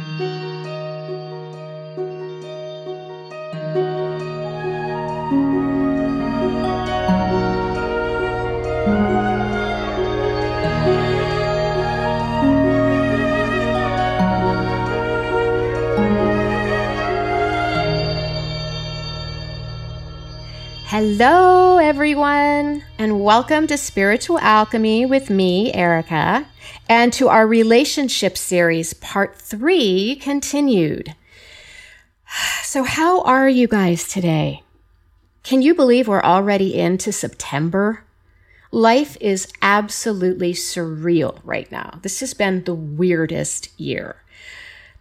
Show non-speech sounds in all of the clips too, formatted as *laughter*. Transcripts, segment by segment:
thank you. Hello, everyone, and welcome to Spiritual Alchemy with me, Erica, and to our relationship series, part three, continued. *sighs* So, how are you guys today? Can you believe we're already into September? Life is absolutely surreal right now. This has been the weirdest year.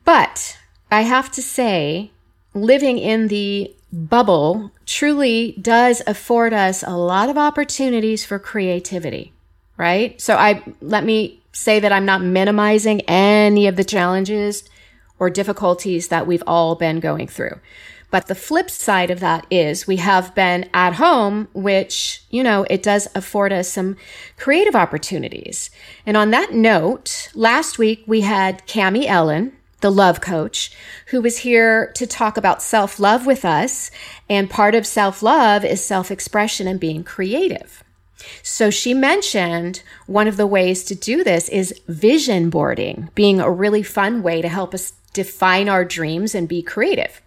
But I have to say, living in the bubble truly does afford us a lot of opportunities for creativity, right? So I let me say that I'm not minimizing any of the challenges or difficulties that we've all been going through. But the flip side of that is we have been at home, which, you know, it does afford us some creative opportunities. And on that note, last week we had Cami Elen, the love coach, who was here to talk about self love with us. And part of self love is self expression and being creative. So she mentioned one of the ways to do this is vision boarding, being a really fun way to help us define our dreams and be creative,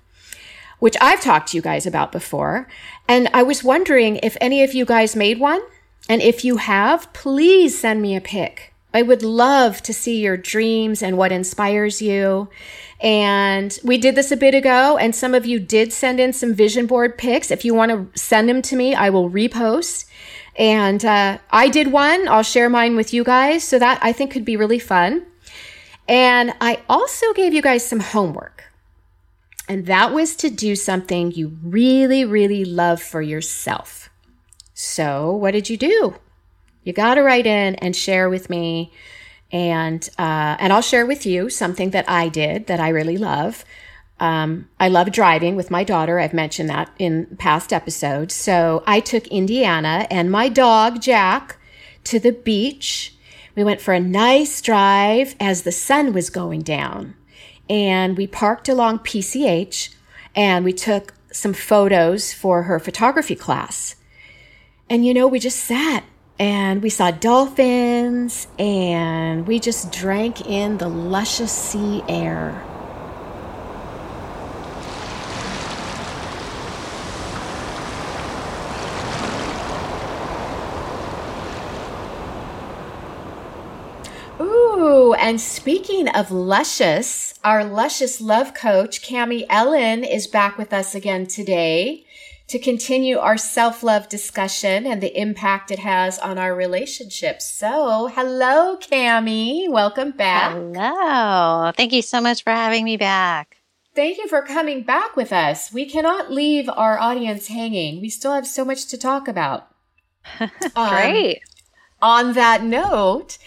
which I've talked to you guys about before. And I was wondering if any of you guys made one. And if you have, please send me a pic. I would love to see your dreams and what inspires you. And we did this a bit ago, and some of you did send in some vision board pics. If you want to send them to me, I will repost. And uh, I did one. I'll share mine with you guys. So that I think could be really fun. And I also gave you guys some homework. And that was to do something you really, really love for yourself. So, what did you do? You got to write in and share with me. And, uh, and I'll share with you something that I did that I really love. Um, I love driving with my daughter. I've mentioned that in past episodes. So I took Indiana and my dog, Jack, to the beach. We went for a nice drive as the sun was going down. And we parked along PCH and we took some photos for her photography class. And you know, we just sat and we saw dolphins and we just drank in the luscious sea air. Ooh, and speaking of luscious, our luscious love coach, Cami Elen, is back with us again today to continue our self love discussion and the impact it has on our relationships. So, hello, Cami. Welcome back. Hello. Thank you so much for having me back. Thank you for coming back with us. We cannot leave our audience hanging. We still have so much to talk about. *laughs* great. Um, on that note,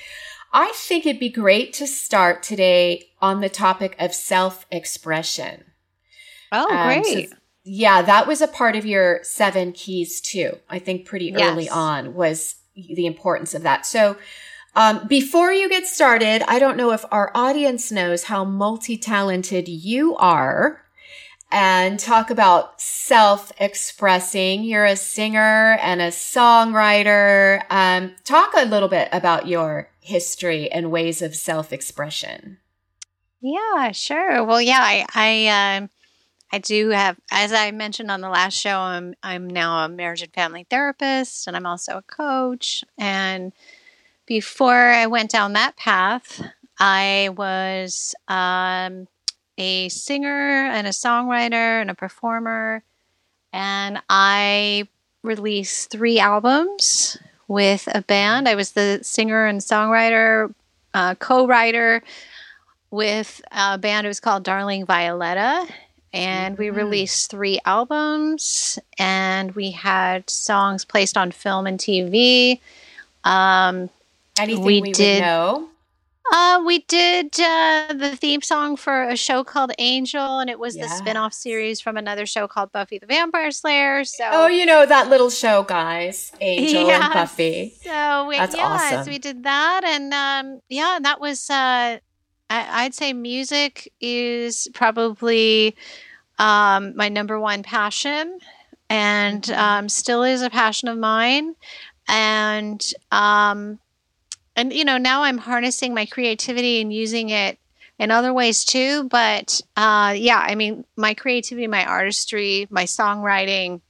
I think it'd be great to start today on the topic of self expression. Oh, um, great. So yeah, that was a part of your seven keys too. I think pretty yes. early on was the importance of that. So, um, before you get started, I don't know if our audience knows how multi talented you are and talk about self expressing. You're a singer and a songwriter. Um, talk a little bit about your history and ways of self expression. Yeah, sure. Well, yeah, I, I, um, I do have, as I mentioned on the last show, I'm I'm now a marriage and family therapist, and I'm also a coach. And before I went down that path, I was um, a singer and a songwriter and a performer, and I released three albums with a band. I was the singer and songwriter, uh, co-writer with a band. It was called Darling Violetta and we mm-hmm. released three albums and we had songs placed on film and TV. Um, Anything we, we did, know? Uh, we did uh, the theme song for a show called Angel, and it was yes. the spin-off series from another show called Buffy the Vampire Slayer. So, oh, you know that little show, guys, Angel yes. and Buffy. So, we, That's yes, awesome. we did that, and um, yeah, that was uh, I, would say music is probably um, my number one passion and mm-hmm. um, still is a passion of mine. And, um, and, you know, now I'm harnessing my creativity and using it in other ways too. But uh, yeah, I mean, my creativity, my artistry, my songwriting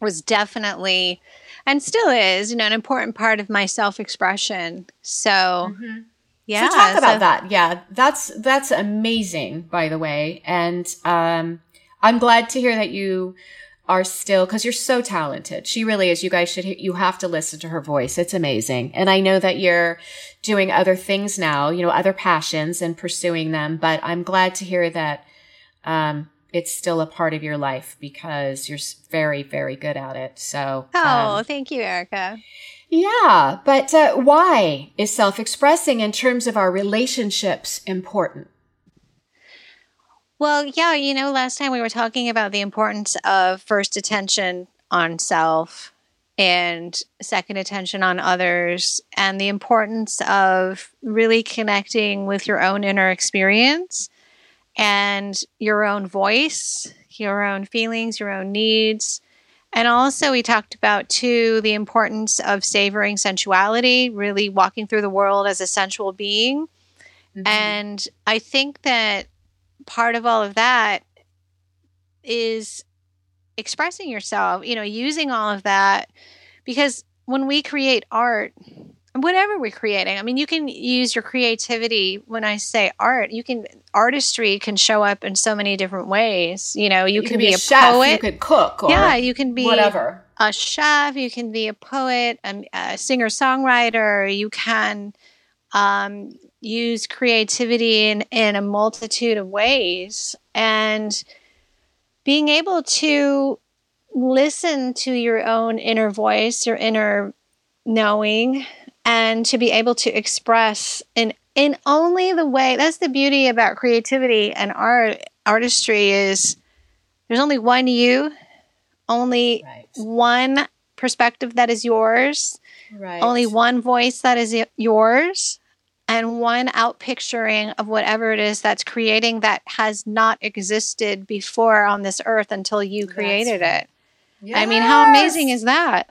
was definitely and still is, you know, an important part of my self expression. So, mm-hmm. Yeah. So talk about so- that. Yeah. That's, that's amazing, by the way. And, um, I'm glad to hear that you are still, cause you're so talented. She really is. You guys should, you have to listen to her voice. It's amazing. And I know that you're doing other things now, you know, other passions and pursuing them, but I'm glad to hear that, um, it's still a part of your life because you're very, very good at it. So, oh, um, thank you, Erica. Yeah, but uh, why is self expressing in terms of our relationships important? Well, yeah, you know, last time we were talking about the importance of first attention on self and second attention on others, and the importance of really connecting with your own inner experience and your own voice, your own feelings, your own needs and also, we talked about too the importance of savoring sensuality, really walking through the world as a sensual being. Mm-hmm. And I think that part of all of that is expressing yourself, you know, using all of that. Because when we create art, whatever we're creating. I mean, you can use your creativity. When I say art, you can artistry can show up in so many different ways. You know, you, you can, be, be, a, chef, poet. You could cook. yeah, you can be whatever. A chef. You can be a poet, a, a singer songwriter. You can um, use creativity in in a multitude of ways, and being able to listen to your own inner voice, your inner knowing and to be able to express in in only the way that's the beauty about creativity and art artistry is there's only one you only right. one perspective that is yours right. only one voice that is yours and one outpicturing of whatever it is that's creating that has not existed before on this earth until you created right. it yes. i mean how amazing is that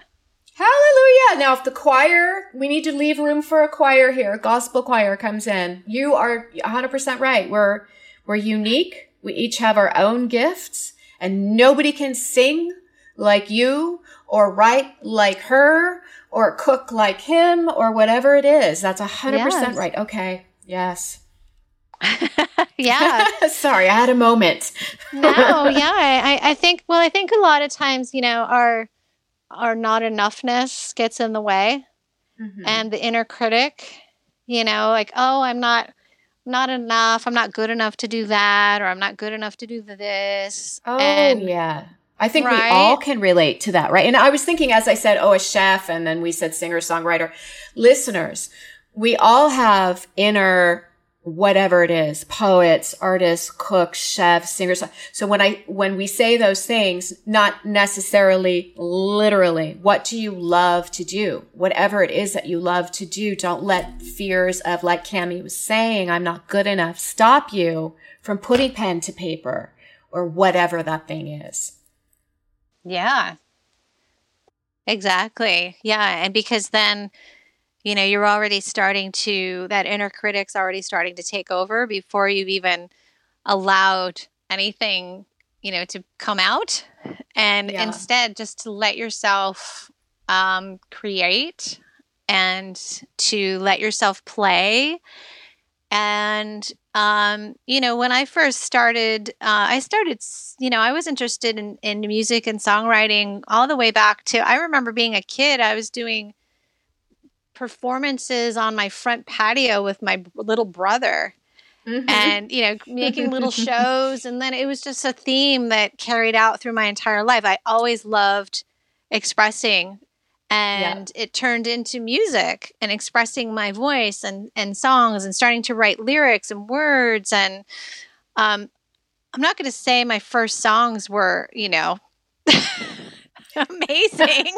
Hallelujah. Now, if the choir, we need to leave room for a choir here, a gospel choir comes in. You are 100% right. We're, we're unique. We each have our own gifts and nobody can sing like you or write like her or cook like him or whatever it is. That's 100% yes. right. Okay. Yes. *laughs* yeah. *laughs* Sorry, I had a moment. no, yeah. I, I think, well, I think a lot of times, you know, our, our not enoughness gets in the way mm-hmm. and the inner critic you know like oh i'm not not enough i'm not good enough to do that or i'm not good enough to do this oh and, yeah I think right? we all can relate to that, right? And I was thinking, as I said, oh, a chef, and then we said singer songwriter. Listeners, we all have inner whatever it is, poets, artists, cooks, chefs, singers. So when I, when we say those things, not necessarily literally, what do you love to do? Whatever it is that you love to do, don't let fears of, like Cami was saying, I'm not good enough, stop you from putting pen to paper or whatever that thing is. Yeah. Exactly. Yeah. And because then, you know you're already starting to that inner critic's already starting to take over before you've even allowed anything you know to come out and yeah. instead just to let yourself um, create and to let yourself play and um, you know when i first started uh, i started you know i was interested in, in music and songwriting all the way back to i remember being a kid i was doing performances on my front patio with my little brother. Mm-hmm. And, you know, making little shows. And then it was just a theme that carried out through my entire life. I always loved expressing and yeah. it turned into music and expressing my voice and, and songs and starting to write lyrics and words and um, i'm not going to say my first songs were you know *laughs* amazing.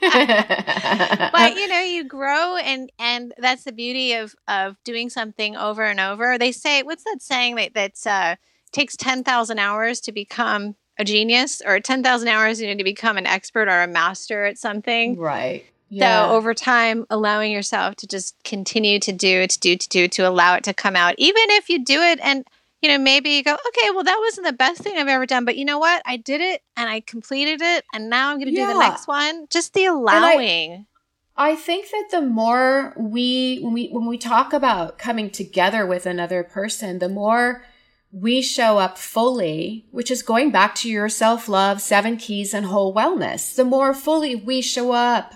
*laughs* but you know, you grow and and that's the beauty of of doing something over and over. They say what's that saying that that's uh takes 10,000 hours to become a genius or 10,000 hours you need to become an expert or a master at something. Right. Yeah. So over time, allowing yourself to just continue to do, to do, to do, to allow it to come out, even if you do it and you know, maybe you go, okay, well, that wasn't the best thing I've ever done, but you know what? I did it and I completed it, and now I'm going to yeah. do the next one. Just the allowing. I, I think that the more we when we when we talk about coming together with another person, the more we show up fully, which is going back to your self love, seven keys, and whole wellness. The more fully we show up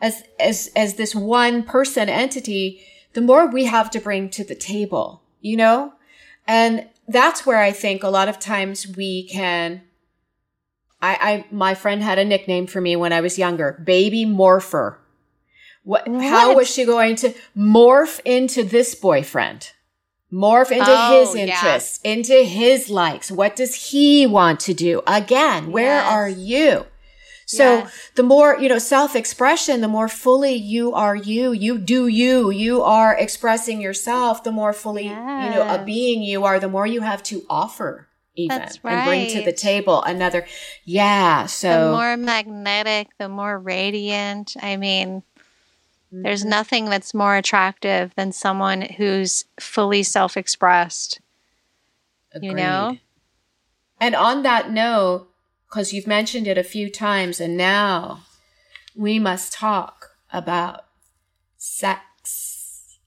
as as as this one person entity, the more we have to bring to the table. You know and that's where I think a lot of times we can. I, I, my friend had a nickname for me when I was younger, baby morpher. What, what? How was she going to morph into this boyfriend? Morph into oh, his interests, yeah. into his likes. What does he want to do? Again, where yes. are you? So yes. the more, you know, self-expression, the more fully you are you, you do you, you are expressing yourself, the more fully, yes. you know, a being you are, the more you have to offer even right. and bring to the table another. Yeah. So the more magnetic, the more radiant. I mean, mm-hmm. there's nothing that's more attractive than someone who's fully self-expressed. You know? And on that note, because you've mentioned it a few times, and now we must talk about sex.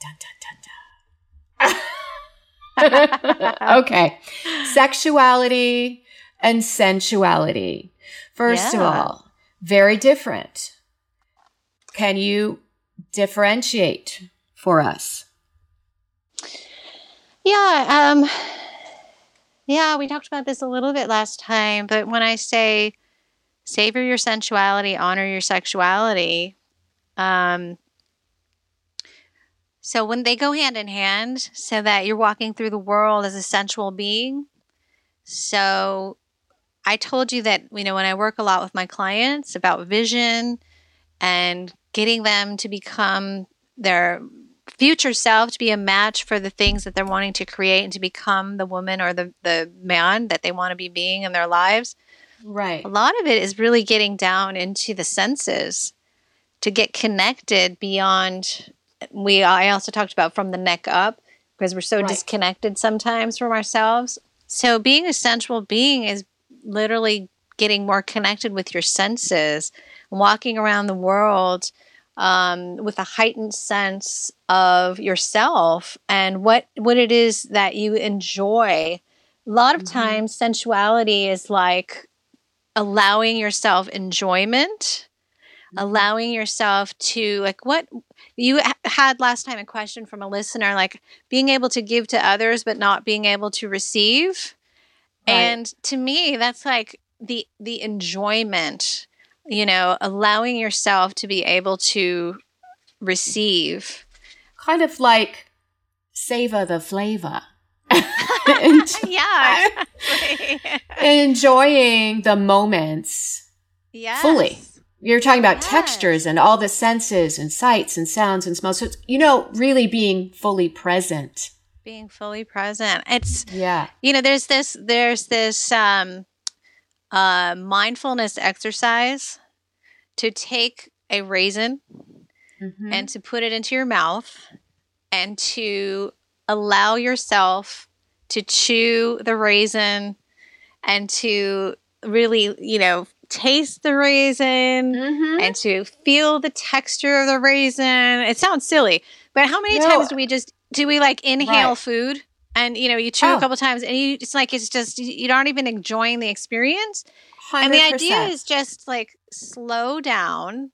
Dun, dun, dun, *laughs* okay. Sexuality and sensuality. First yeah. of all, very different. Can you differentiate for us? Yeah, um, yeah, we talked about this a little bit last time, but when I say savor your sensuality, honor your sexuality, um, so when they go hand in hand, so that you're walking through the world as a sensual being. So I told you that, you know, when I work a lot with my clients about vision and getting them to become their future self to be a match for the things that they're wanting to create and to become the woman or the, the man that they want to be being in their lives. Right. A lot of it is really getting down into the senses to get connected beyond we I also talked about from the neck up because we're so right. disconnected sometimes from ourselves. So being a sensual being is literally getting more connected with your senses, walking around the world um, with a heightened sense of yourself and what what it is that you enjoy. A lot of mm-hmm. times, sensuality is like allowing yourself enjoyment, mm-hmm. allowing yourself to like what you had last time a question from a listener like being able to give to others but not being able to receive. Right. And to me, that's like the the enjoyment you know, allowing yourself to be able to receive. Kind of like savor the flavor. *laughs* *laughs* yeah. *laughs* enjoying the moments yes. fully. You're talking about yes. textures and all the senses and sights and sounds and smells. So it's, you know, really being fully present. Being fully present. It's, yeah. You know, there's this, there's this, um, uh, mindfulness exercise to take a raisin mm-hmm. and to put it into your mouth and to allow yourself to chew the raisin and to really, you know, taste the raisin mm-hmm. and to feel the texture of the raisin. It sounds silly, but how many no. times do we just do we like inhale right. food? And you know, you chew oh. a couple times, and you, it's like it's just you aren't even enjoying the experience. 100%. And the idea is just like slow down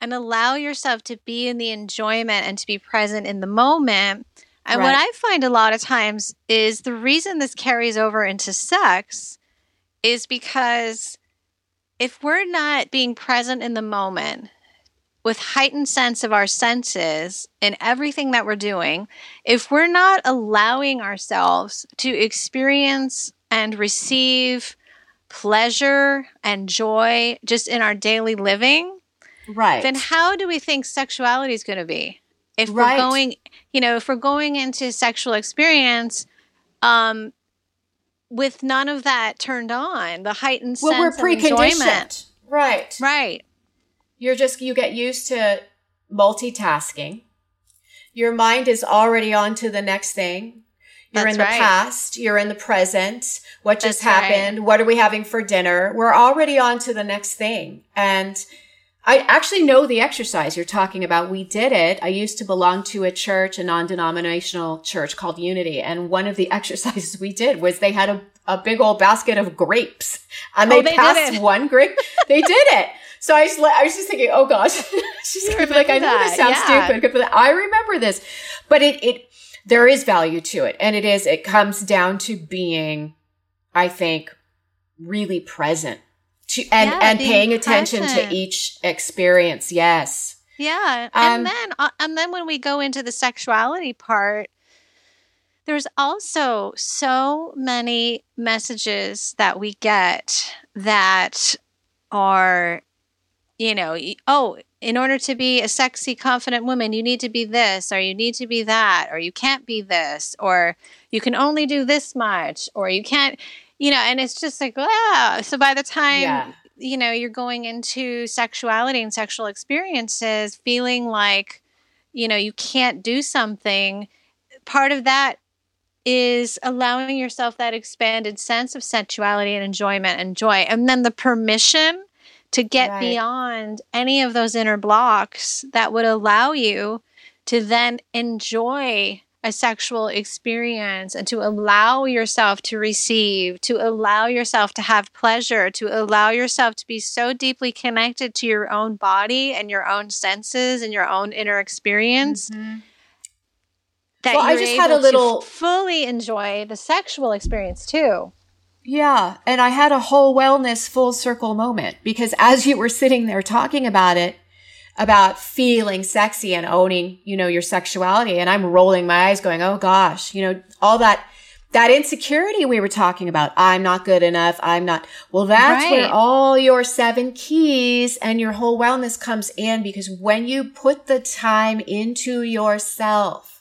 and allow yourself to be in the enjoyment and to be present in the moment. And right. what I find a lot of times is the reason this carries over into sex is because if we're not being present in the moment with heightened sense of our senses in everything that we're doing, if we're not allowing ourselves to experience and receive pleasure and joy just in our daily living, right. then how do we think sexuality is going to be? If Right. we're going, you know, if we're going into sexual experience um, with none of that turned on, the heightened well, we're sense of enjoyment. preconditioned. Right. Right. You're just, you get used to multitasking. Your mind is already on to the next thing. You're That's in the right. past. You're in the present. What just That's right. happened? What are we having for dinner? We're already on to the next thing. And I actually know the exercise you're talking about. We did it. I used to belong to a church, a non-denominational church called Unity. And one of the *laughs* exercises we did was they had a, a big old basket of grapes and they, Oh, they passed one grape. *laughs* they did it. So I was, I was just thinking, oh gosh, *laughs* she's gonna be like, I know this sounds yeah. stupid, but I remember this. But it, it, there is value to it. And it is, it comes down to being, I think, really present to, and, Yeah, and paying attention present. to each experience. Yes. Yeah, Um, and then uh, and then when we go into the sexuality part, there's also so many messages that we get that are, you know, oh, in order to be a sexy, confident woman, you need to be this, or you need to be that, or you can't be this, or you can only do this much, or you can't, you know, and it's just like, ah. So by the time Yeah. you know you're going into sexuality and sexual experiences feeling like you know you can't do something part of that is allowing yourself that expanded sense of sensuality and enjoyment and joy and then the permission to get Right. beyond any of those inner blocks that would allow you to then enjoy a sexual experience and to allow yourself to receive, to allow yourself to have pleasure, to allow yourself to be so deeply connected to your own body and your own senses and your own inner experience mm-hmm. that Well, I just had a little- fully enjoy the sexual experience too. Yeah. And I had a whole wellness full circle moment because as you were sitting there talking about it, about feeling sexy and owning, you know, your sexuality, and I'm rolling my eyes going, oh gosh, you know, all that, that insecurity we were talking about. I'm not good enough. I'm not. Well, that's where all your seven keys and your whole wellness comes in because when you put the time into yourself,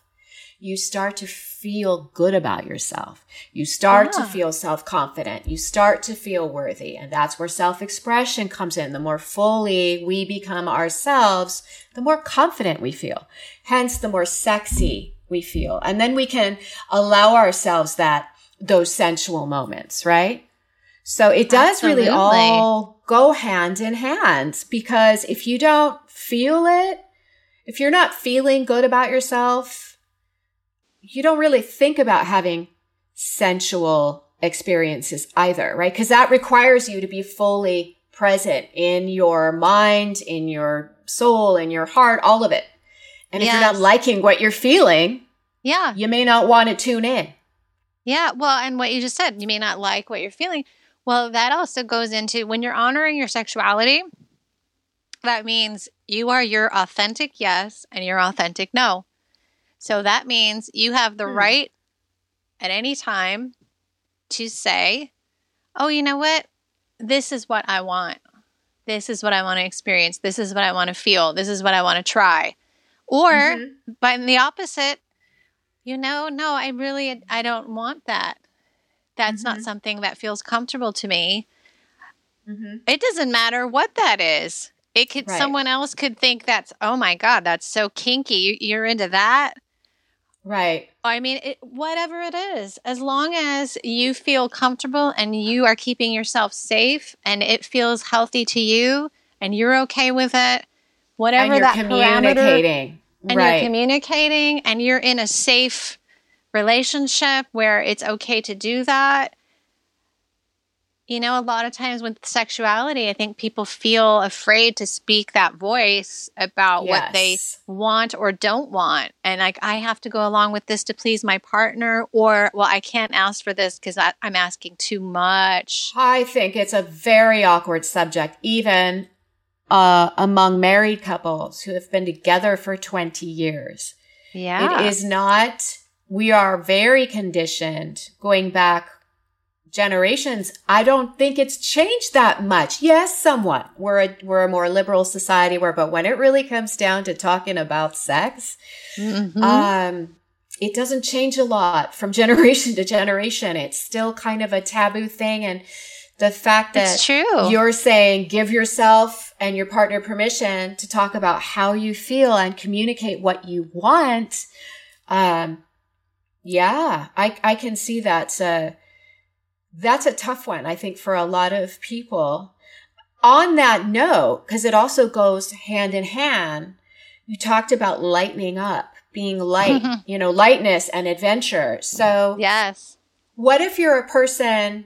you start to feel good about yourself. You start to ah. feel self confident. You start to feel worthy. And that's where self expression comes in. The more fully we become ourselves, the more confident we feel. Hence, the more sexy we feel. And then we can allow ourselves that, those sensual moments, right? So it does really all go hand in hand because if you don't feel it, if you're not feeling good about yourself, you don't really think about having sensual experiences either, right? Because that requires you to be fully present in your mind, in your soul, in your heart, all of it. And if you're not liking what you're feeling, Yeah. you may not want to tune in. Yeah, well, and what you just said, you may not like what you're feeling. Well, that also goes into when you're honoring your sexuality, that means you are your authentic yes and your authentic no. So that means you have the Hmm. right at any time to say, oh, you know what? This is what I want. This is what I want to experience. This is what I want to feel. This is what I want to try. Or, Mhm. but in the opposite, you know, no, I really, I don't want that. That's not Mhm. something that feels comfortable to me. Mhm. It doesn't matter what that is. It could, Right. someone else could think that's, oh my God, that's so kinky. You, you're into that. Right. I mean, it, whatever it is, as long as you feel comfortable and you are keeping yourself safe and it feels healthy to you and you're okay with it, whatever and you're that parameter and right. you're communicating and you're in a safe relationship where it's okay to do that. You know, a lot of times with sexuality, I think people feel afraid to speak that voice about what they want or don't want. And like, I have to go along with this to please my partner, or, well, I can't ask for this because I'm asking too much. I think it's a very awkward subject, even uh, among married couples who have been together for 20 years. Yeah. It is not, we are very conditioned going back generations, I don't think it's changed that much. Yes, somewhat. We're a, we're a more liberal society where, but when it really comes down to talking about sex, mm-hmm. um, it doesn't change a lot from *laughs* generation to generation. It's still kind of a taboo thing. And the fact that true. you're saying give yourself and your partner permission to talk about how you feel and communicate what you want. Um, yeah, I, I can see that. Uh, that's a tough one, I think, for a lot of people. On that note, because it also goes hand in hand, you talked about lightening up, being light, *laughs* you know, lightness and adventure. So, yes. What if you're a person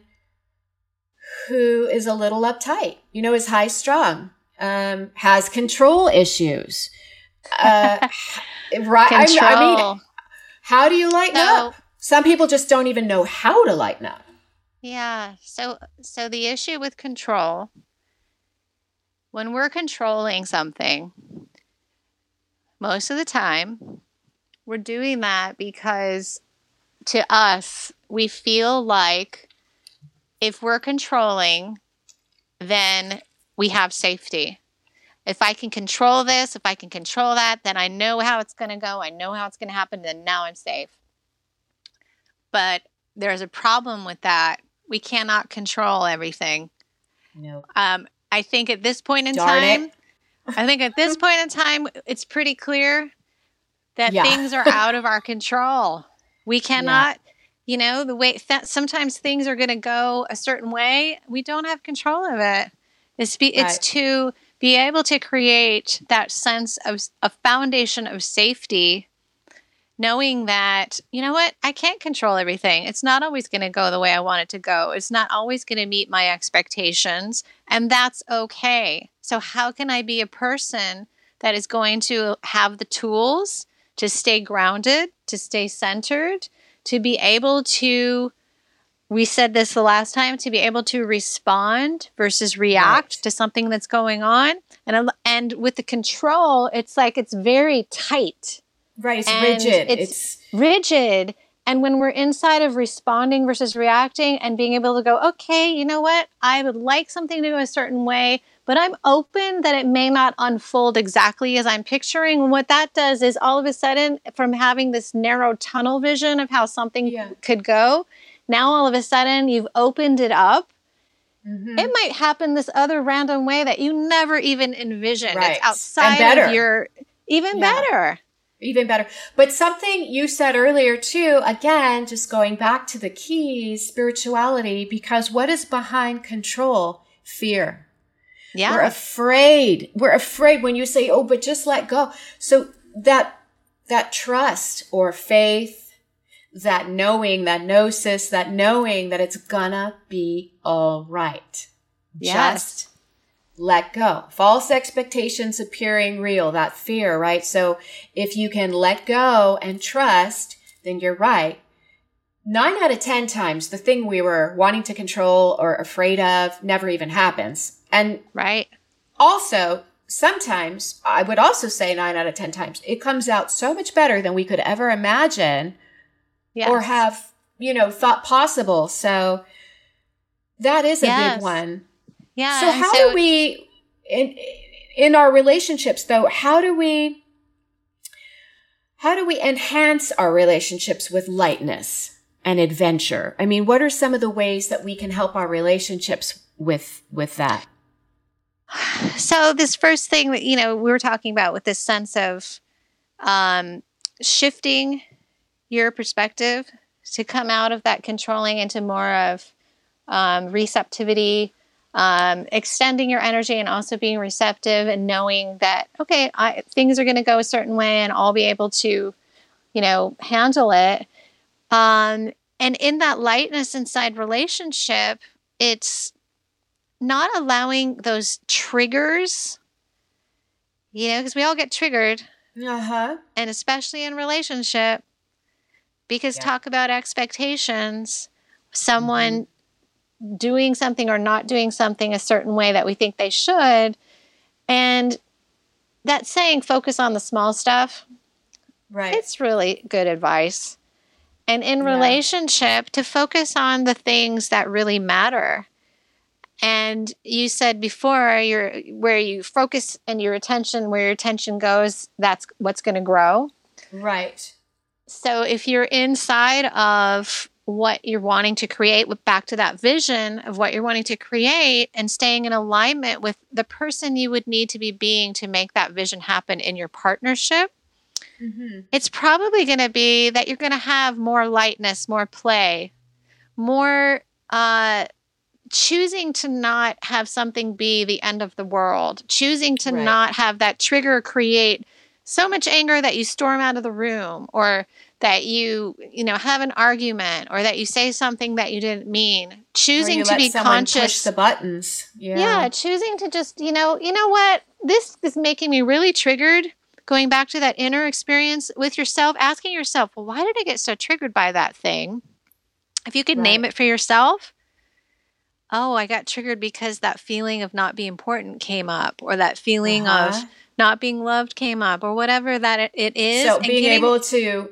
who is a little uptight, you know, is high strung, um, has control issues? Uh, *laughs* right. Control. I, I mean, how do you lighten so, up? Some people just don't even know how to lighten up. Yeah. So so the issue with control when we're controlling something most of the time we're doing that because to us we feel like if we're controlling then we have safety. If I can control this, if I can control that, then I know how it's going to go. I know how it's going to happen. Then now I'm safe. But there's a problem with that we cannot control everything. No. Um, I think at this point in Darn time, I think at this point in time, it's pretty clear that yeah. things are out of our control. We cannot, yeah. you know, the way that sometimes things are going to go a certain way. We don't have control of it. It's be, right. it's to be able to create that sense of a foundation of safety knowing that, you know what, I can't control everything. It's not always going to go the way I want it to go. It's not always going to meet my expectations, and that's okay. So, how can I be a person that is going to have the tools to stay grounded, to stay centered, to be able to? We said this the last time to be able to respond versus react right. to something that's going on. And, and with the control, it's like it's very tight Right. It's and rigid. It's, it's rigid. And when we're inside of responding versus reacting and being able to go, okay, you know what? I would like something to go a certain way, but I'm open that it may not unfold exactly as I'm picturing. And what that does is all of a sudden, from having this narrow tunnel vision of how something yeah. could go, now all of a sudden you've opened it up. Mm-hmm. It might happen this other random way that you never even envisioned. Right. It's outside of your, even yeah. better even better. But something you said earlier too, again, just going back to the keys, spirituality, because what is behind control? Fear. Yeah. We're afraid. We're afraid when you say, oh, but just let go. So that, that trust or faith, that knowing, that gnosis, that knowing that it's gonna be all right. Yes. Just let go. False expectations appearing real, that fear, right? So if you can let go and trust, then you're right. Nine out of 10 times, the thing we were wanting to control or afraid of never even happens. And right. Also, sometimes I would also say nine out of 10 times, it comes out so much better than we could ever imagine yes. or have, you know, thought possible. So that is a yes. big one. Yeah. So how so, do we in in our relationships though, how do we how do we enhance our relationships with lightness and adventure? I mean, what are some of the ways that we can help our relationships with with that? So this first thing that you know we were talking about with this sense of um, shifting your perspective to come out of that controlling into more of um, receptivity, um, extending your energy and also being receptive and knowing that okay I, things are going to go a certain way and i'll be able to you know handle it. Um, and in that lightness inside relationship it's not allowing those triggers you know because we all get triggered. Uh-huh. And especially in relationship because yeah. talk about expectations. Someone mm-hmm doing something or not doing something a certain way that we think they should. And that saying, focus on the small stuff, right? It's really good advice. And in Yeah. relationship, to focus on the things that really matter. And you said before, you're, where you focus and your attention, where your attention goes, that's what's going to grow. Right. So if you're inside of what you're wanting to create, with back to that vision of what you're wanting to create and staying in alignment with the person you would need to be being to make that vision happen in your partnership, Mm-hmm. it's probably going to be that you're going to have more lightness, more play, more uh, choosing to not have something be the end of the world, choosing to Right. not have that trigger create so much anger that you storm out of the room or that you you know have an argument or that you say something that you didn't mean choosing to let be conscious the buttons. Yeah. yeah, choosing to just, you know, you know what? This is making me really triggered. Going back to that inner experience with yourself, asking yourself, well, why did I get so triggered by that thing? If you could name it for yourself, oh, I got triggered because that feeling of not being important came up, or that feeling Uh-huh. of not being loved came up, or whatever that it, is. So and being getting- able to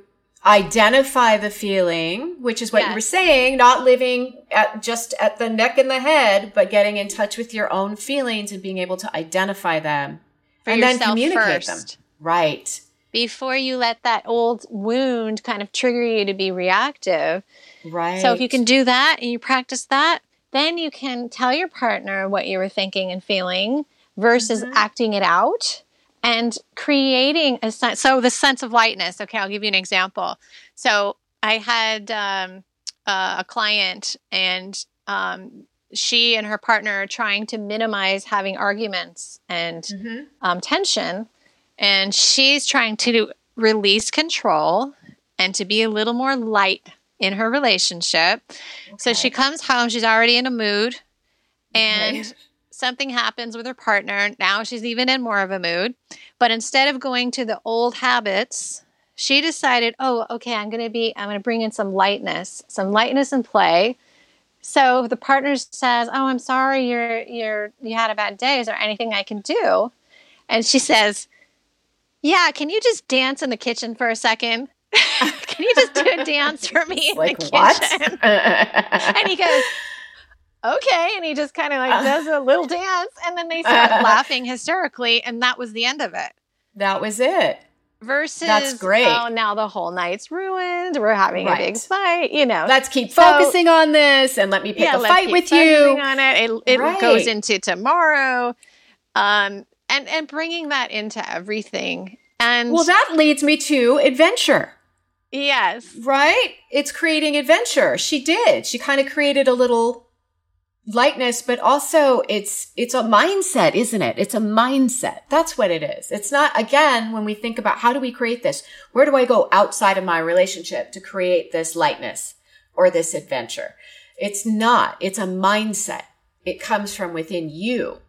identify the feeling, which is what you were saying, not living at just at the neck and the head, but getting in touch with your own feelings and being able to identify them for and then communicate first. them. Right. Before you let that old wound kind of trigger you to be reactive, Right. So if you can do that and you practice that, then you can tell your partner what you were thinking and feeling versus Mhm. acting it out and creating a sense. So the sense of lightness. Okay, I'll give you an example. So I had um, uh, a client and um, she and her partner are trying to minimize having arguments and Mhm. um, tension. And she's trying to release control and to be a little more light in her relationship. So she comes home, she's already in a mood, and Okay. Something happens with her partner. Now she's even in more of a mood. But instead of going to the old habits, she decided, oh, okay, I'm going to be, I'm going to bring in some lightness, some lightness and play. So the partner says, "Oh, I'm sorry, you're you're you had a bad day. Is there anything I can do?" And she says, "Yeah, can you just dance in the kitchen for a second? *laughs* can you just do a dance for me in like the what? kitchen?" *laughs* and he goes, "Okay," and he just kind of like Uh. does a little dance, and then they start *laughs* laughing hysterically, and that was the end of it. that was it. Versus, That's great. Oh, now the whole night's ruined. We're having a big fight. You know, Let's keep So- focusing on this and let me pick a fight with focusing you. on it. It, it Right. goes into tomorrow, um, and and bringing that into everything. And Well, that leads me to adventure. yes, Right? It's creating adventure. She did. She kind of created a little lightness, but also it's it's a mindset, isn't it? It's a mindset. That's what it is. It's not again when we think about how do we create this? Where do I go outside of my relationship to create this lightness or this adventure? It's not. It's a mindset. It comes from within you.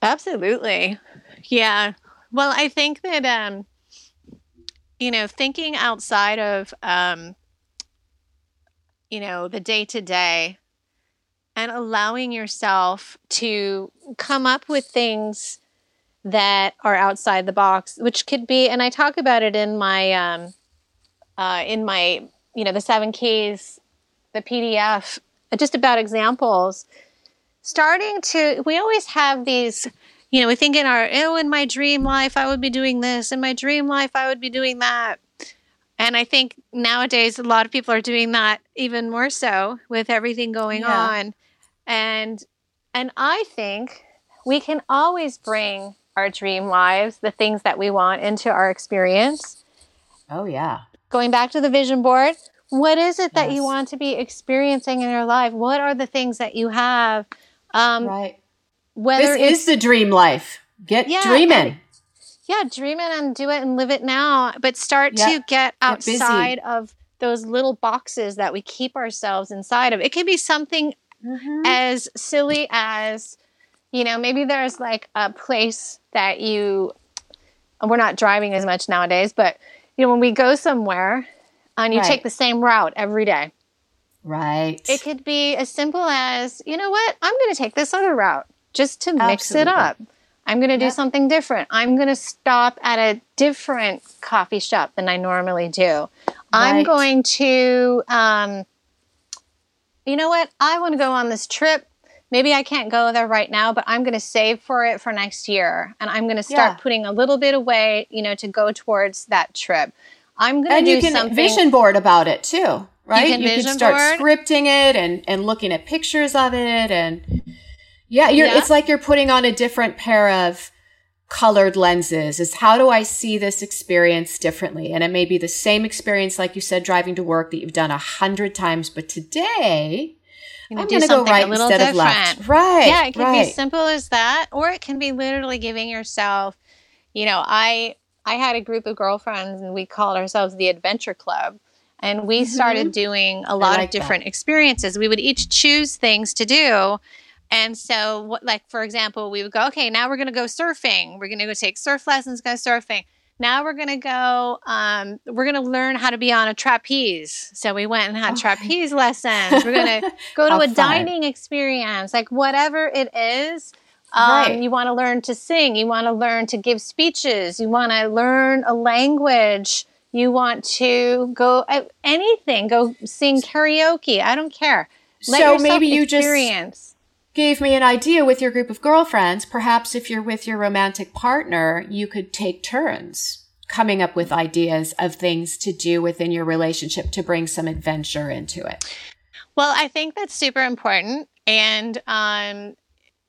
absolutely, yeah. Well, I think that um, you know, thinking outside of um, you know, the day to day, and allowing yourself to come up with things that are outside the box, which could be, and I talk about it in my, um, uh, in my, you know, the seven keys, the PDF, just about examples. Starting to, we always have these, you know, we think in our, oh, in my dream life, I would be doing this. In my dream life, I would be doing that. And I think nowadays, a lot of people are doing that even more so with everything going Yeah. on. And, and I think we can always bring our dream lives, the things that we want into our experience. Oh yeah. Going back to the vision board, what is it that you want to be experiencing in your life? What are the things that you have? Um, Right. Whether This is the dream life. Get Yeah, dreaming. and- yeah, dream it and do it and live it now, but start Yeah, to get get outside of those little boxes that we keep ourselves inside of. It can be something Mhm. as silly as you know maybe there's like a place that you we're not driving as much nowadays but you know when we go somewhere and you Right. take the same route every day Right. it could be as simple as you know what i'm going to take this other route just to mix it up i'm going to do Yep. something different i'm going to stop at a different coffee shop than i normally do I'm going to, um, you know what? I want to go on this trip. Maybe I can't go there right now, but I'm going to save for it for next year. And I'm going to start yeah. putting a little bit away, you know, to go towards that trip. I'm going to do something. And you can vision board about it too, right? You can, you can start board. scripting it and, and looking at pictures of it. And yeah, yeah, it's like you're putting on a different pair of colored lenses is how do I see this experience differently? And it may be the same experience, like you said, driving to work that you've done a hundred times, but today I'm going to go right instead different. of left. Right. Yeah, it can right. be simple as that, or it can be literally giving yourself, you know, I I had a group of girlfriends and we called ourselves the Adventure Club. And we mm-hmm. started doing a lot like of different that. experiences. We would each choose things to do and so, what, like for example, we would go, okay, now we're going to go surfing. We're going to go take surf lessons, go surfing. Now we're going to go. Um, we're going to learn how to be on a trapeze. So we went and had okay. trapeze *laughs* lessons. We're going to go to a fun. dining experience, like whatever it is. Um, right. You want to learn to sing. You want to learn to give speeches. You want to learn a language. You want to go uh, anything. Go sing karaoke. I don't care. Let so maybe you experience. just gave me an idea with your group of girlfriends. Perhaps if you're with your romantic partner, you could take turns coming up with ideas of things to do within your relationship to bring some adventure into it. Well, I think that's super important. And um,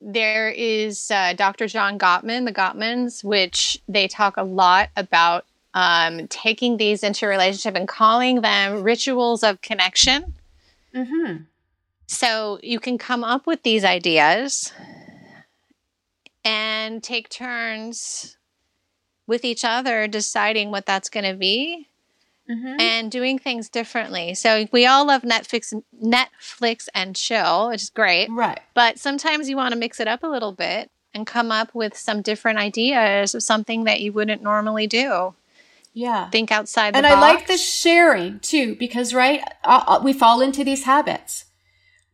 there is uh, Dr. John Gottman, the Gottmans, which they talk a lot about um, taking these into relationship and calling them rituals of connection. Mm-hmm. So you can come up with these ideas and take turns with each other deciding what that's going to be mm-hmm. and doing things differently. So we all love Netflix Netflix and chill, which is great. Right. But sometimes you want to mix it up a little bit and come up with some different ideas of something that you wouldn't normally do. Yeah. Think outside the and box. I like the sharing too because right uh, uh, we fall into these habits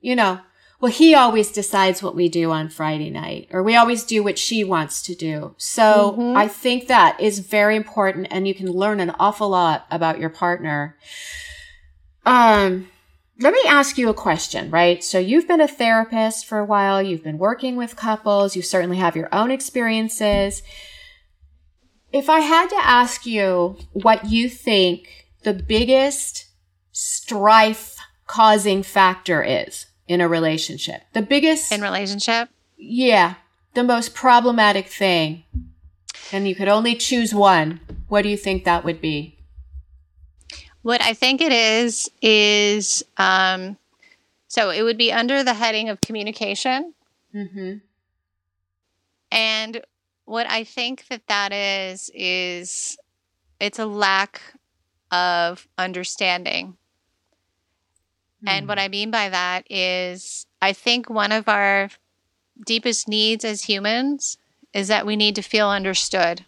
you know, well, he always decides what we do on Friday night, or we always do what she wants to do. So mm-hmm. I think that is very important and you can learn an awful lot about your partner. Um, let me ask you a question, right? So you've been a therapist for a while. You've been working with couples. You certainly have your own experiences. If I had to ask you what you think the biggest strife causing factor is, in a relationship. The biggest in relationship? Yeah. The most problematic thing. And you could only choose one. What do you think that would be? What I think it is is um, so it would be under the heading of communication. Mm-hmm. And what I think that that is is it's a lack of understanding and what hmm. I mean by that is, I think one of our deepest needs as humans is that we need to feel understood.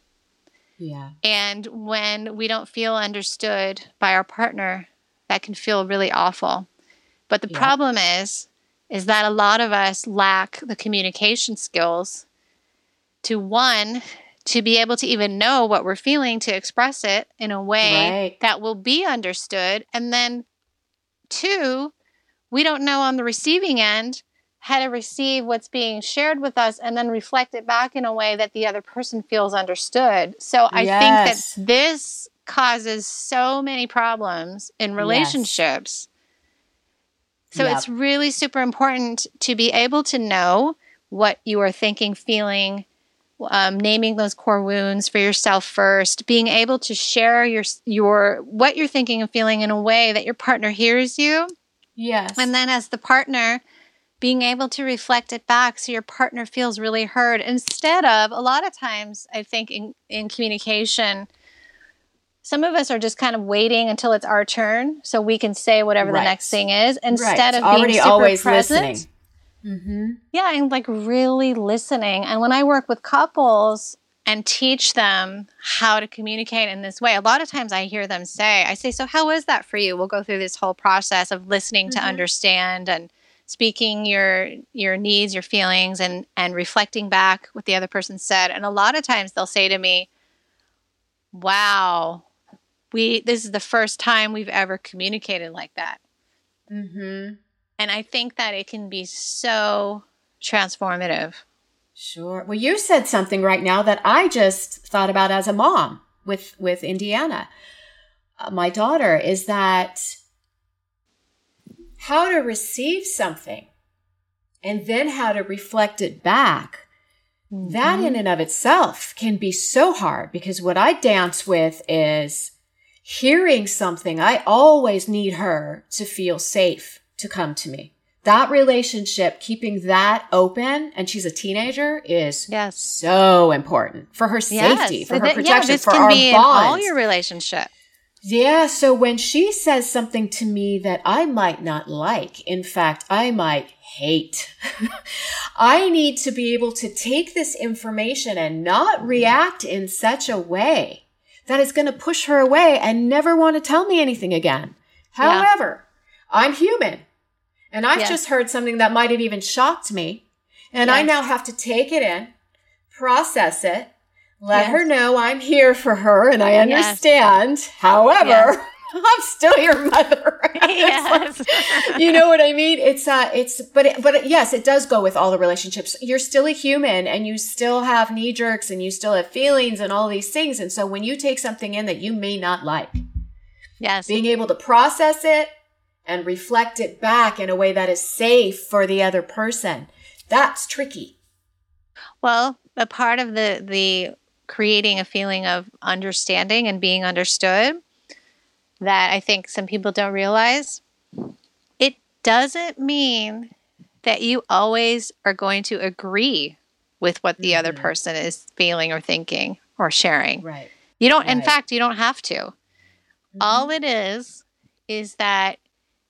Yeah. And when we don't feel understood by our partner, that can feel really awful. But the yeah. problem is, is that a lot of us lack the communication skills to one, to be able to even know what we're feeling, to express it in a way right. that will be understood, and then Two, we don't know on the receiving end how to receive what's being shared with us and then reflect it back in a way that the other person feels understood. So I yes. think that this causes so many problems in relationships. Yes. So yep. it's really super important to be able to know what you are thinking, feeling, um, naming those core wounds for yourself first, being able to share your your what you're thinking and feeling in a way that your partner hears you. Yes. And then as the partner, being able to reflect it back so your partner feels really heard instead of a lot of times I think in, in communication some of us are just kind of waiting until it's our turn so we can say whatever right. the next thing is instead right. of being super always present. Listening Mm-hmm. Yeah, and like really listening. And when I work with couples and teach them how to communicate in this way, a lot of times I hear them say, I say, So, how is that for you? We'll go through this whole process of listening mm-hmm. to understand and speaking your your needs your feelings and and reflecting back what the other person said and a lot of times they'll say to me wow we this is the first time we've ever communicated like that. Mm-hmm. And I think that it can be so transformative. Sure. Well, you said something right now that I just thought about as a mom with with Indiana, uh, my daughter, is that how to receive something and then how to reflect it back. Mm-hmm. That in and of itself can be so hard because what I dance with is hearing something. I always need her to feel safe to come to me that relationship, keeping that open, and she's a teenager, is yes. so important for her safety, yes. for her protection, yeah, for our be bonds. all your relationship. Yeah. So when she says something to me that I might not like, in fact, I might hate, *laughs* I need to be able to take this information and not react in such a way that is going to push her away and never want to tell me anything again. However, yeah. I'm human. And I've yes. just heard something that might have even shocked me. And yes. I now have to take it in, process it, let yes. her know I'm here for her and I understand. However, *laughs* I'm still your mother. *laughs* Yes. like, *laughs* you know what I mean? It's uh it's but it, but it, yes, it does go with all the relationships. You're still a human and you still have knee jerks and you still have feelings and all these things. And so when you take something in that you may not like, yes, being able to process it, and reflect it back in a way that is safe for the other person. That's tricky. Well, a part of the the creating a feeling of understanding and being understood that I think some people don't realize it doesn't mean that you always are going to agree with what the mm-hmm. other person is feeling or thinking or sharing. Right. You don't right. in fact you don't have to. Mm-hmm. All it is is that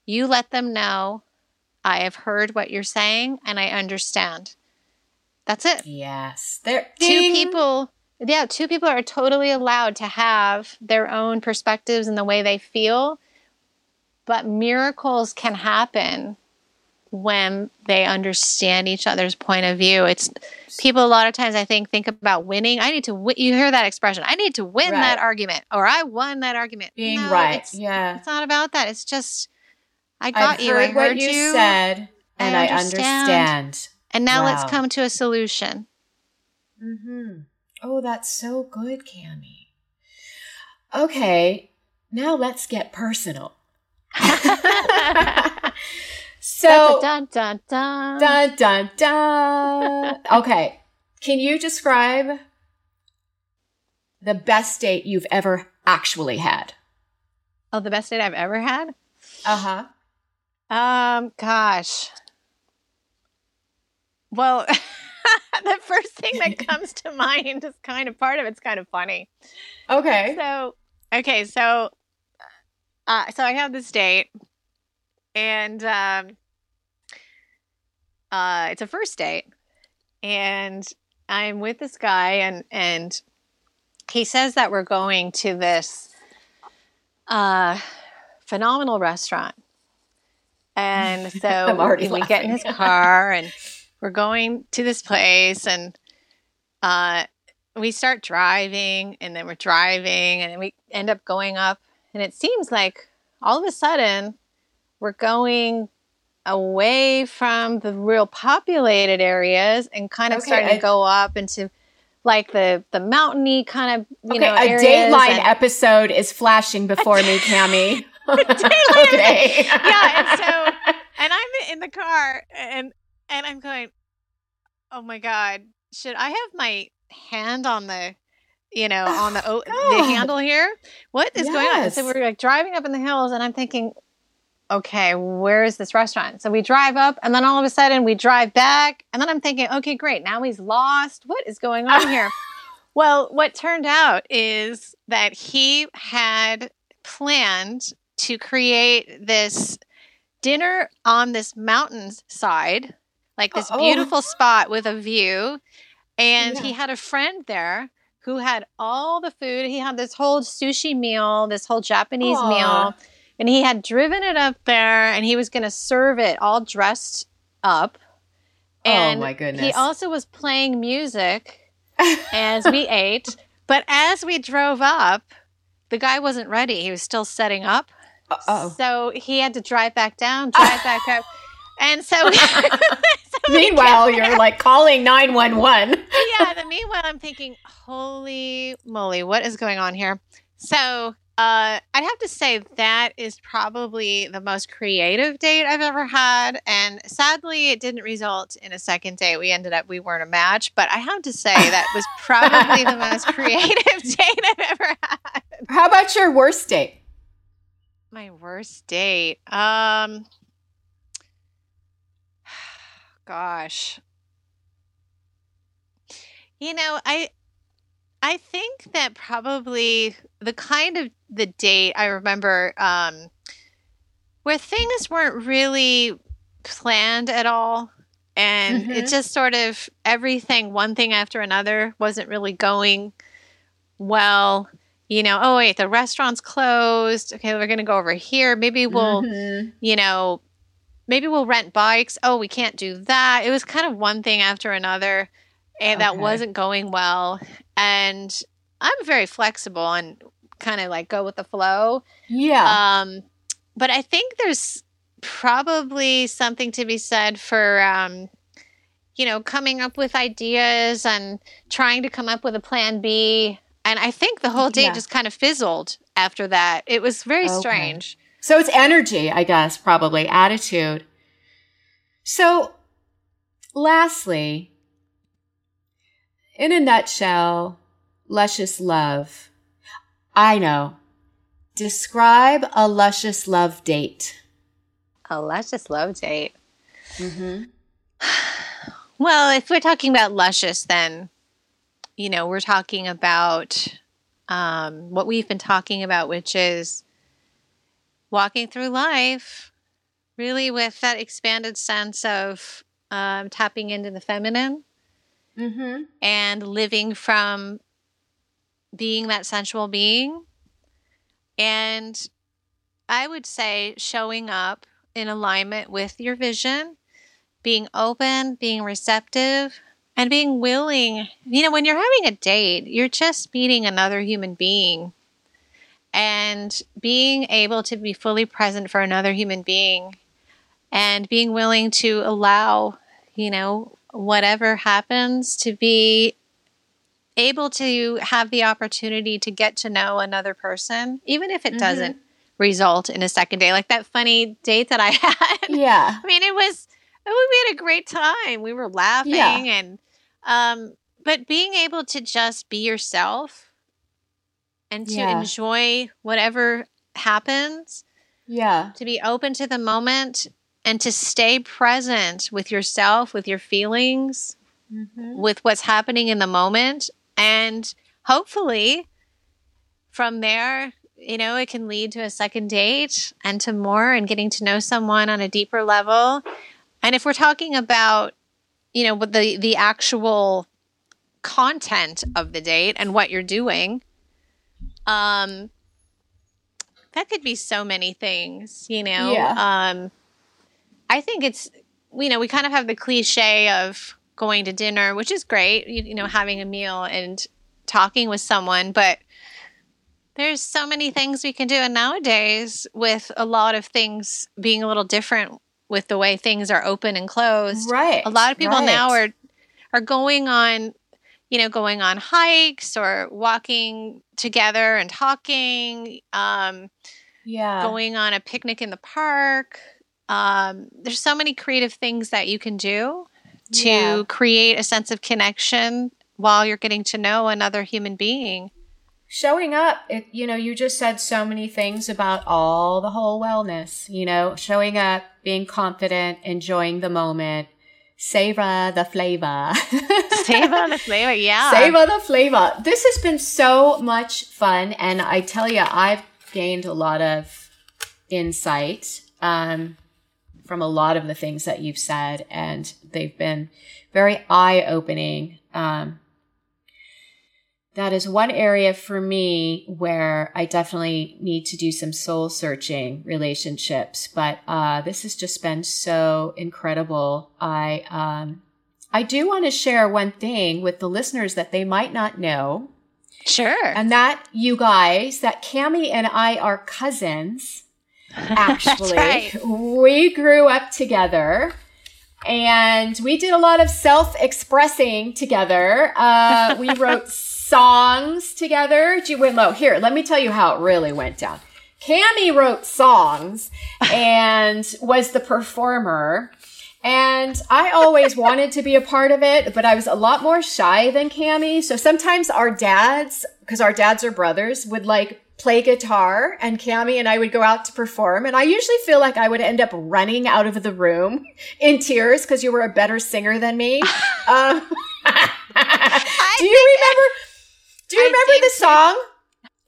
you let them know I have heard what you're saying and I understand. That's it. Yes. There two people yeah, two people are totally allowed to have their own perspectives and the way they feel. But miracles can happen when they understand each other's point of view. It's people a lot of times I think think about winning. I need to win. You hear that expression? I need to win right. that argument, or I won that argument. Being no, right, it's, yeah. It's not about that. It's just I got I've you. Heard I heard what you, you said, and I I understand. understand. And now wow. let's come to a solution. Mm-hmm. Oh, that's so good, Cami. Okay, now let's get personal. *laughs* so dun dun dun dun dun dun. Okay, can you describe the best date you've ever actually had? Oh, the best date I've ever had? Uh huh. Um, gosh. Well, *laughs* the first thing that *laughs* comes to mind is kind of part of it's kind of funny. Okay. So, okay, so, uh, so I have this date, and um, uh, it's a first date, and I'm with this guy, and and he says that we're going to this uh phenomenal restaurant. And *laughs* so we get in his *laughs* car and we're going to this place and uh, we start driving and then we're driving and then we end up going up and it seems like all of a sudden we're going away from the real populated areas and kind of okay, starting I, to go up into like the the mountainy kind of you okay, know a Dateline episode is flashing before me, Cami. *laughs* okay. yeah, and so and in the car and and I'm going, oh my god, should I have my hand on the you know, on the oh, *sighs* the handle here. What is yes. going on? so we're like driving up in the hills, and I'm thinking, okay, where is this restaurant? So we drive up, and then all of a sudden we drive back, and then I'm thinking, okay, great, now he's lost. What is going on *laughs* here? well, what turned out is that he had planned to create this dinner on this mountain's side, like this oh. beautiful spot with a view. And yeah. he had a friend there who had all the food. He had this whole sushi meal, this whole Japanese Aww. meal and he had driven it up there and he was going to serve it all dressed up. Oh, and oh my goodness. He also was playing music *laughs* as we ate. But as we drove up, the guy wasn't ready. He was still setting up. Oh. So he had to drive back down, drive back up. *laughs* And so, *laughs* so meanwhile, you're like calling 911. *laughs* yeah. The meanwhile, I'm thinking, holy moly, what is going on here? So uh, I'd have to say that is probably the most creative date I've ever had. And sadly, it didn't result in a second date. We ended up, we weren't a match, but I have to say that was probably the most creative date I've ever had. How about your worst date? My worst date. Um, *sighs* gosh. You know, I I think that probably the kind of the date I remember um, where things weren't really planned at all. And mm-hmm. it just sort of everything, one thing after another, wasn't really going well. You know, oh, wait, the restaurant's closed. Okay, we're going to go over here. Maybe we'll, mm-hmm. you know, maybe we'll rent bikes. Oh, we can't do that. It was kind of one thing after another and okay. that wasn't going well. And I'm very flexible and kind of like go with the flow. Yeah. Um, but I think there's probably something to be said for, um, you know, coming up with ideas and trying to come up with a plan B. And I think the whole date yeah. just kind of fizzled after that. It was very okay. strange. So it's energy, I guess, probably attitude. So, lastly, in a nutshell, luscious love. I know. Describe a luscious love date. A luscious love date. Mm-hmm. *sighs* Well, if we're talking about luscious, then, you know, we're talking about um, what we've been talking about, which is walking through life really with that expanded sense of um, tapping into the feminine mm-hmm. and living from being that sensual being. And I would say showing up in alignment with your vision, being open, being receptive, and being willing. You know, when you're having a date, you're just meeting another human being. And being able to be fully present for another human being and being willing to allow, you know, whatever happens to be able to have the opportunity to get to know another person, even if it mm-hmm. doesn't result in a second date. Like that funny date that I *laughs* had. Yeah. I mean, it was, we had a great time. We were laughing yeah. and, um, but being able to just be yourself and to yeah. enjoy whatever happens. Yeah. To be open to the moment and to stay present with yourself, with your feelings, mm-hmm. with what's happening in the moment. And hopefully, from there, you know, it can lead to a second date and to more and getting to know someone on a deeper level. And if we're talking about, you know, what the the actual content of the date and what you're doing, um, that could be so many things, you know. Yeah. Um, I think it's you know we kind of have the cliche of going to dinner, which is great, you, you know, having a meal and talking with someone, but there's so many things we can do and nowadays with a lot of things being a little different with the way things are open and closed. Right. A lot of people right. now are are going on you know going on hikes or walking together and talking um yeah going on a picnic in the park um, there's so many creative things that you can do to yeah. create a sense of connection while you're getting to know another human being showing up it, you know you just said so many things about all the whole wellness you know showing up being confident enjoying the moment. Savor the flavor. *laughs* Savor the flavor yeah. Savor the flavor. This has been so much fun and i tell you i've gained a lot of insight um, from a lot of the things that you've said, and they've been very eye opening. Um, that is one area for me where I definitely need to do some soul searching relationships. But uh, this has just been so incredible. I um, I do want to share one thing with the listeners that they might not know. Sure. And that, you guys, that Cami and I are cousins. *laughs* Actually, right. we grew up together and we did a lot of self expressing together. Uh, we wrote *laughs* songs together. Do you went low? Here, let me tell you how it really went down. Cami wrote songs and was the performer. And I always *laughs* wanted to be a part of it, but I was a lot more shy than Cami. So sometimes our dads, because our dads are brothers, would like play guitar and Cami and I would go out to perform. And I usually feel like I would end up running out of the room in tears because you were a better singer than me. *laughs* um, *laughs* do you remember? Do you I remember the song?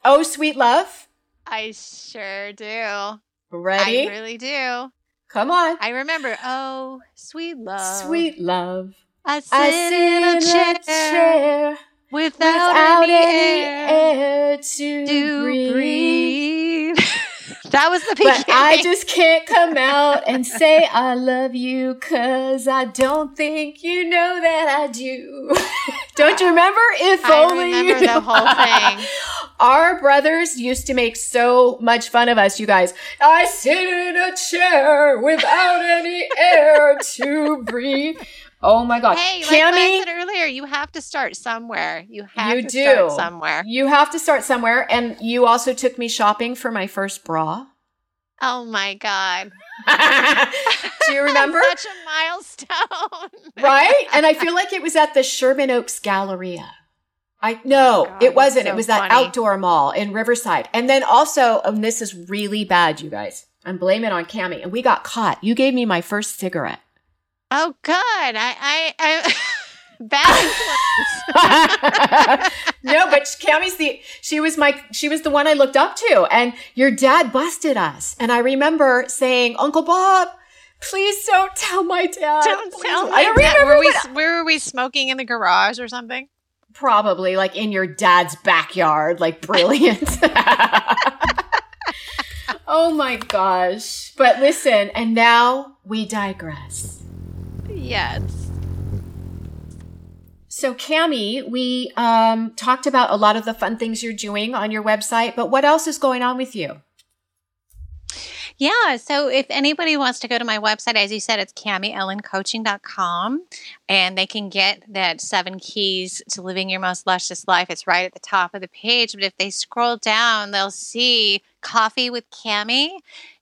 Oh, sweet love. I sure do. Ready? I really do. Come on. I remember. Oh, sweet love. Sweet love. I sit, I in a chair, chair without, without any, any air, air to, to breathe. breathe. *laughs* that was the beginning. *laughs* But I just can't come out and say I love you cause I don't think you know that I do. *laughs* don't you remember? If I only remember you the whole *laughs* thing. Our brothers used to make so much fun of us, you guys. I sit in a chair without any air to breathe. Oh my god. Hey, like I said earlier, you have to start somewhere. You have You to do. start somewhere. you have to start somewhere. And you also took me shopping for my first bra. Oh my god! *laughs* Do you *laughs* remember? Such a milestone. right? And I feel *laughs* like it was at the Sherman Oaks Galleria. I oh no, Oh God, it wasn't. that's it was that funny. outdoor mall in Riverside. And then also, and this is really bad, you guys. I'm blaming on Cami. And we got caught. You gave me my first cigarette. Oh god! I I, I bad *laughs* no, but Cami's the she was my she was the one I looked up to. And your dad busted us. And I remember saying, Uncle Bob, please don't tell my dad. Don't Please tell don't." I remember Were we, where were we smoking in the garage or something? probably like in your dad's backyard, like brilliant. *laughs* oh my gosh. But listen, and now we digress. Yes. So Cami, we um, talked about a lot of the fun things you're doing on your website, but what else is going on with you? Yeah. So if anybody wants to go to my website, as you said, it's CamiElenCoaching.com and they can get that seven keys to living your most luscious life. It's right at the top of the page. But if they scroll down, they'll see Coffee with Cami.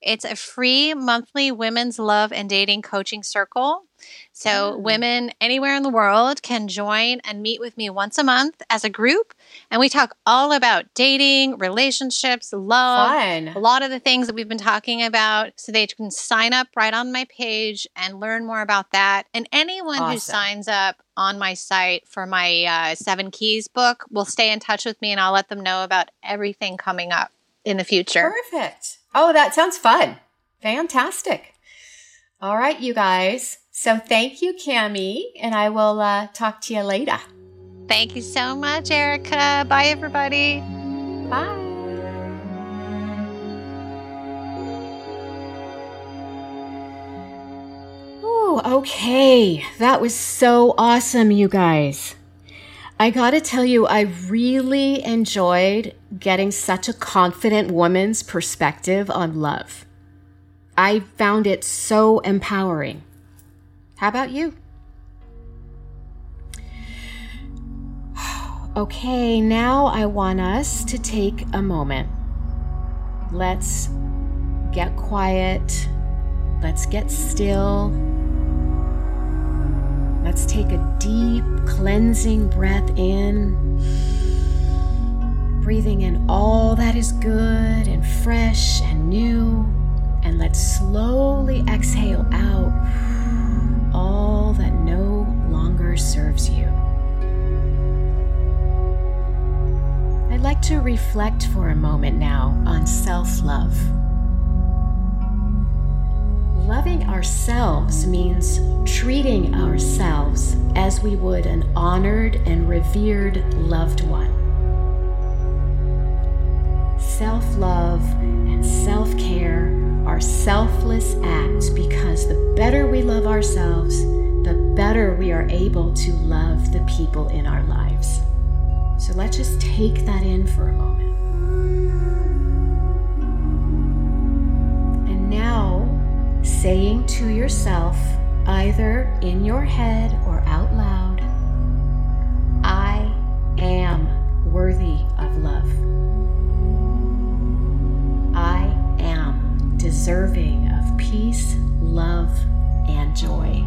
It's a free monthly women's love and dating coaching circle. So Mm. women anywhere in the world can join and meet with me once a month as a group. And we talk all about dating, relationships, love, a lot of the things that we've been talking about so they can sign up right on my page and learn more about that and anyone who signs up on my site for my uh, seven keys book will stay in touch with me and i'll let them know about everything coming up in the future Perfect. Oh, that sounds fun. Fantastic. All right, you guys. So thank you, Cami, and I will uh, talk to you later. thank you so much erica bye everybody Bye. Ooh, okay. That was so awesome, you guys. I gotta tell you, I really enjoyed getting such a confident woman's perspective on love. I found it so empowering. How about you? *sighs* Okay, now I want us to take a moment. Let's get quiet. Let's get still. Let's take a deep, cleansing breath in. Breathing in all that is good and fresh and new. And let's slowly exhale out all that no longer serves you. I'd like to reflect for a moment now on self love. Loving ourselves means treating ourselves as we would an honored and revered loved one. Self love and self care are selfless acts because the better we love ourselves, the better we are able to love the people in our lives. So let's just take that in for a moment. And now, saying to yourself, either in your head or out loud, I am worthy of love. Deserving of peace, love, and joy.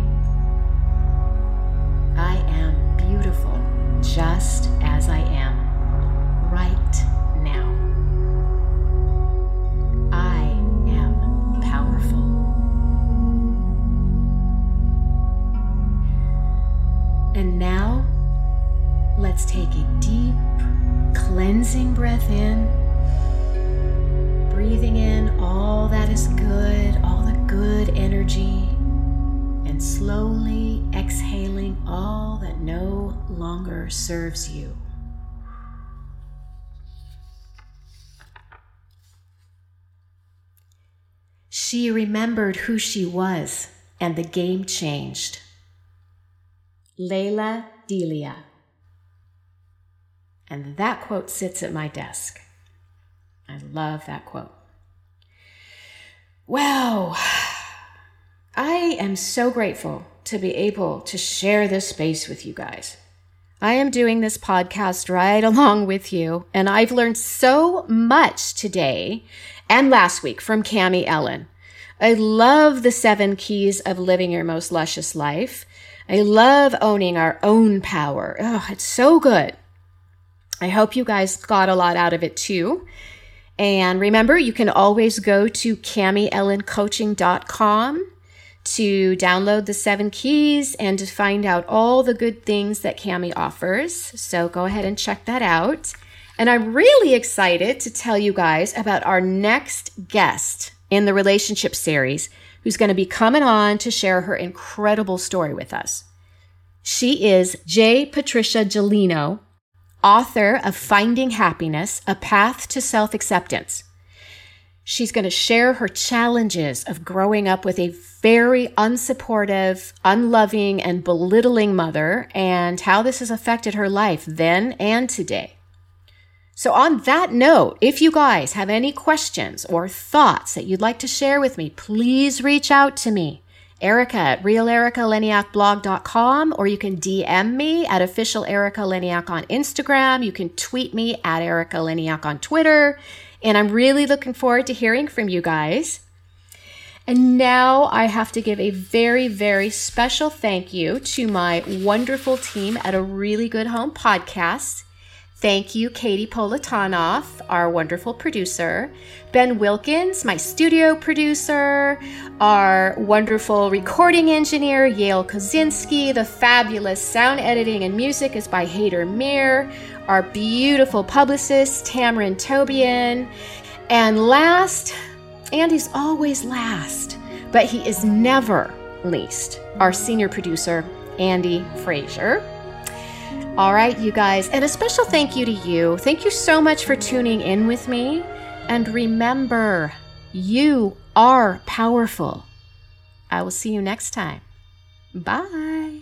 I am beautiful just as I am right now. I am powerful. And now, let's take a deep, cleansing breath in, good energy, and slowly exhaling all that no longer serves you. She remembered who she was, and the game changed. Lalah Delia. And that quote sits at my desk. I love that quote. Wow. I am so grateful to be able to share this space with you guys. I am doing this podcast right *laughs* along with you, and I've learned so much today and last week from Cami Elen. I love the seven keys of living your most luscious life. I love owning our own power. Oh, it's so good. I hope you guys got a lot out of it too. And remember, you can always go to CamiElenCoaching.com to download the seven keys and to find out all the good things that Cami offers. So go ahead and check that out. And I'm really excited to tell you guys about our next guest in the relationship series who's going to be coming on to share her incredible story with us. She is J. Patricia Gelino, author of Finding Happiness, A Path to Self Acceptance. She's going to share her challenges of growing up with a very unsupportive, unloving, and belittling mother and how this has affected her life then and today. So, on that note, if you guys have any questions or thoughts that you'd like to share with me, please reach out to me. Erica at realericaleniakblog.com or you can DM me at official Erica Leniak on Instagram. You can tweet me at Erica Leniak on Twitter. And I'm really looking forward to hearing from you guys. And now I have to give a very, very special thank you to my wonderful team at A Really Good Home podcast. Thank you, Katie Politanoff, our wonderful producer, Ben Wilkins, my studio producer, our wonderful recording engineer, Yale Kozinski, the fabulous sound editing and music is by Hader Mir, our beautiful publicist, Tamron Tobian, and last, Andy's always last, but he is never least, our senior producer, Andy Frazier. All right, you guys, and a special thank you to you. Thank you so much for tuning in with me. And remember, you are powerful. I will see you next time. Bye.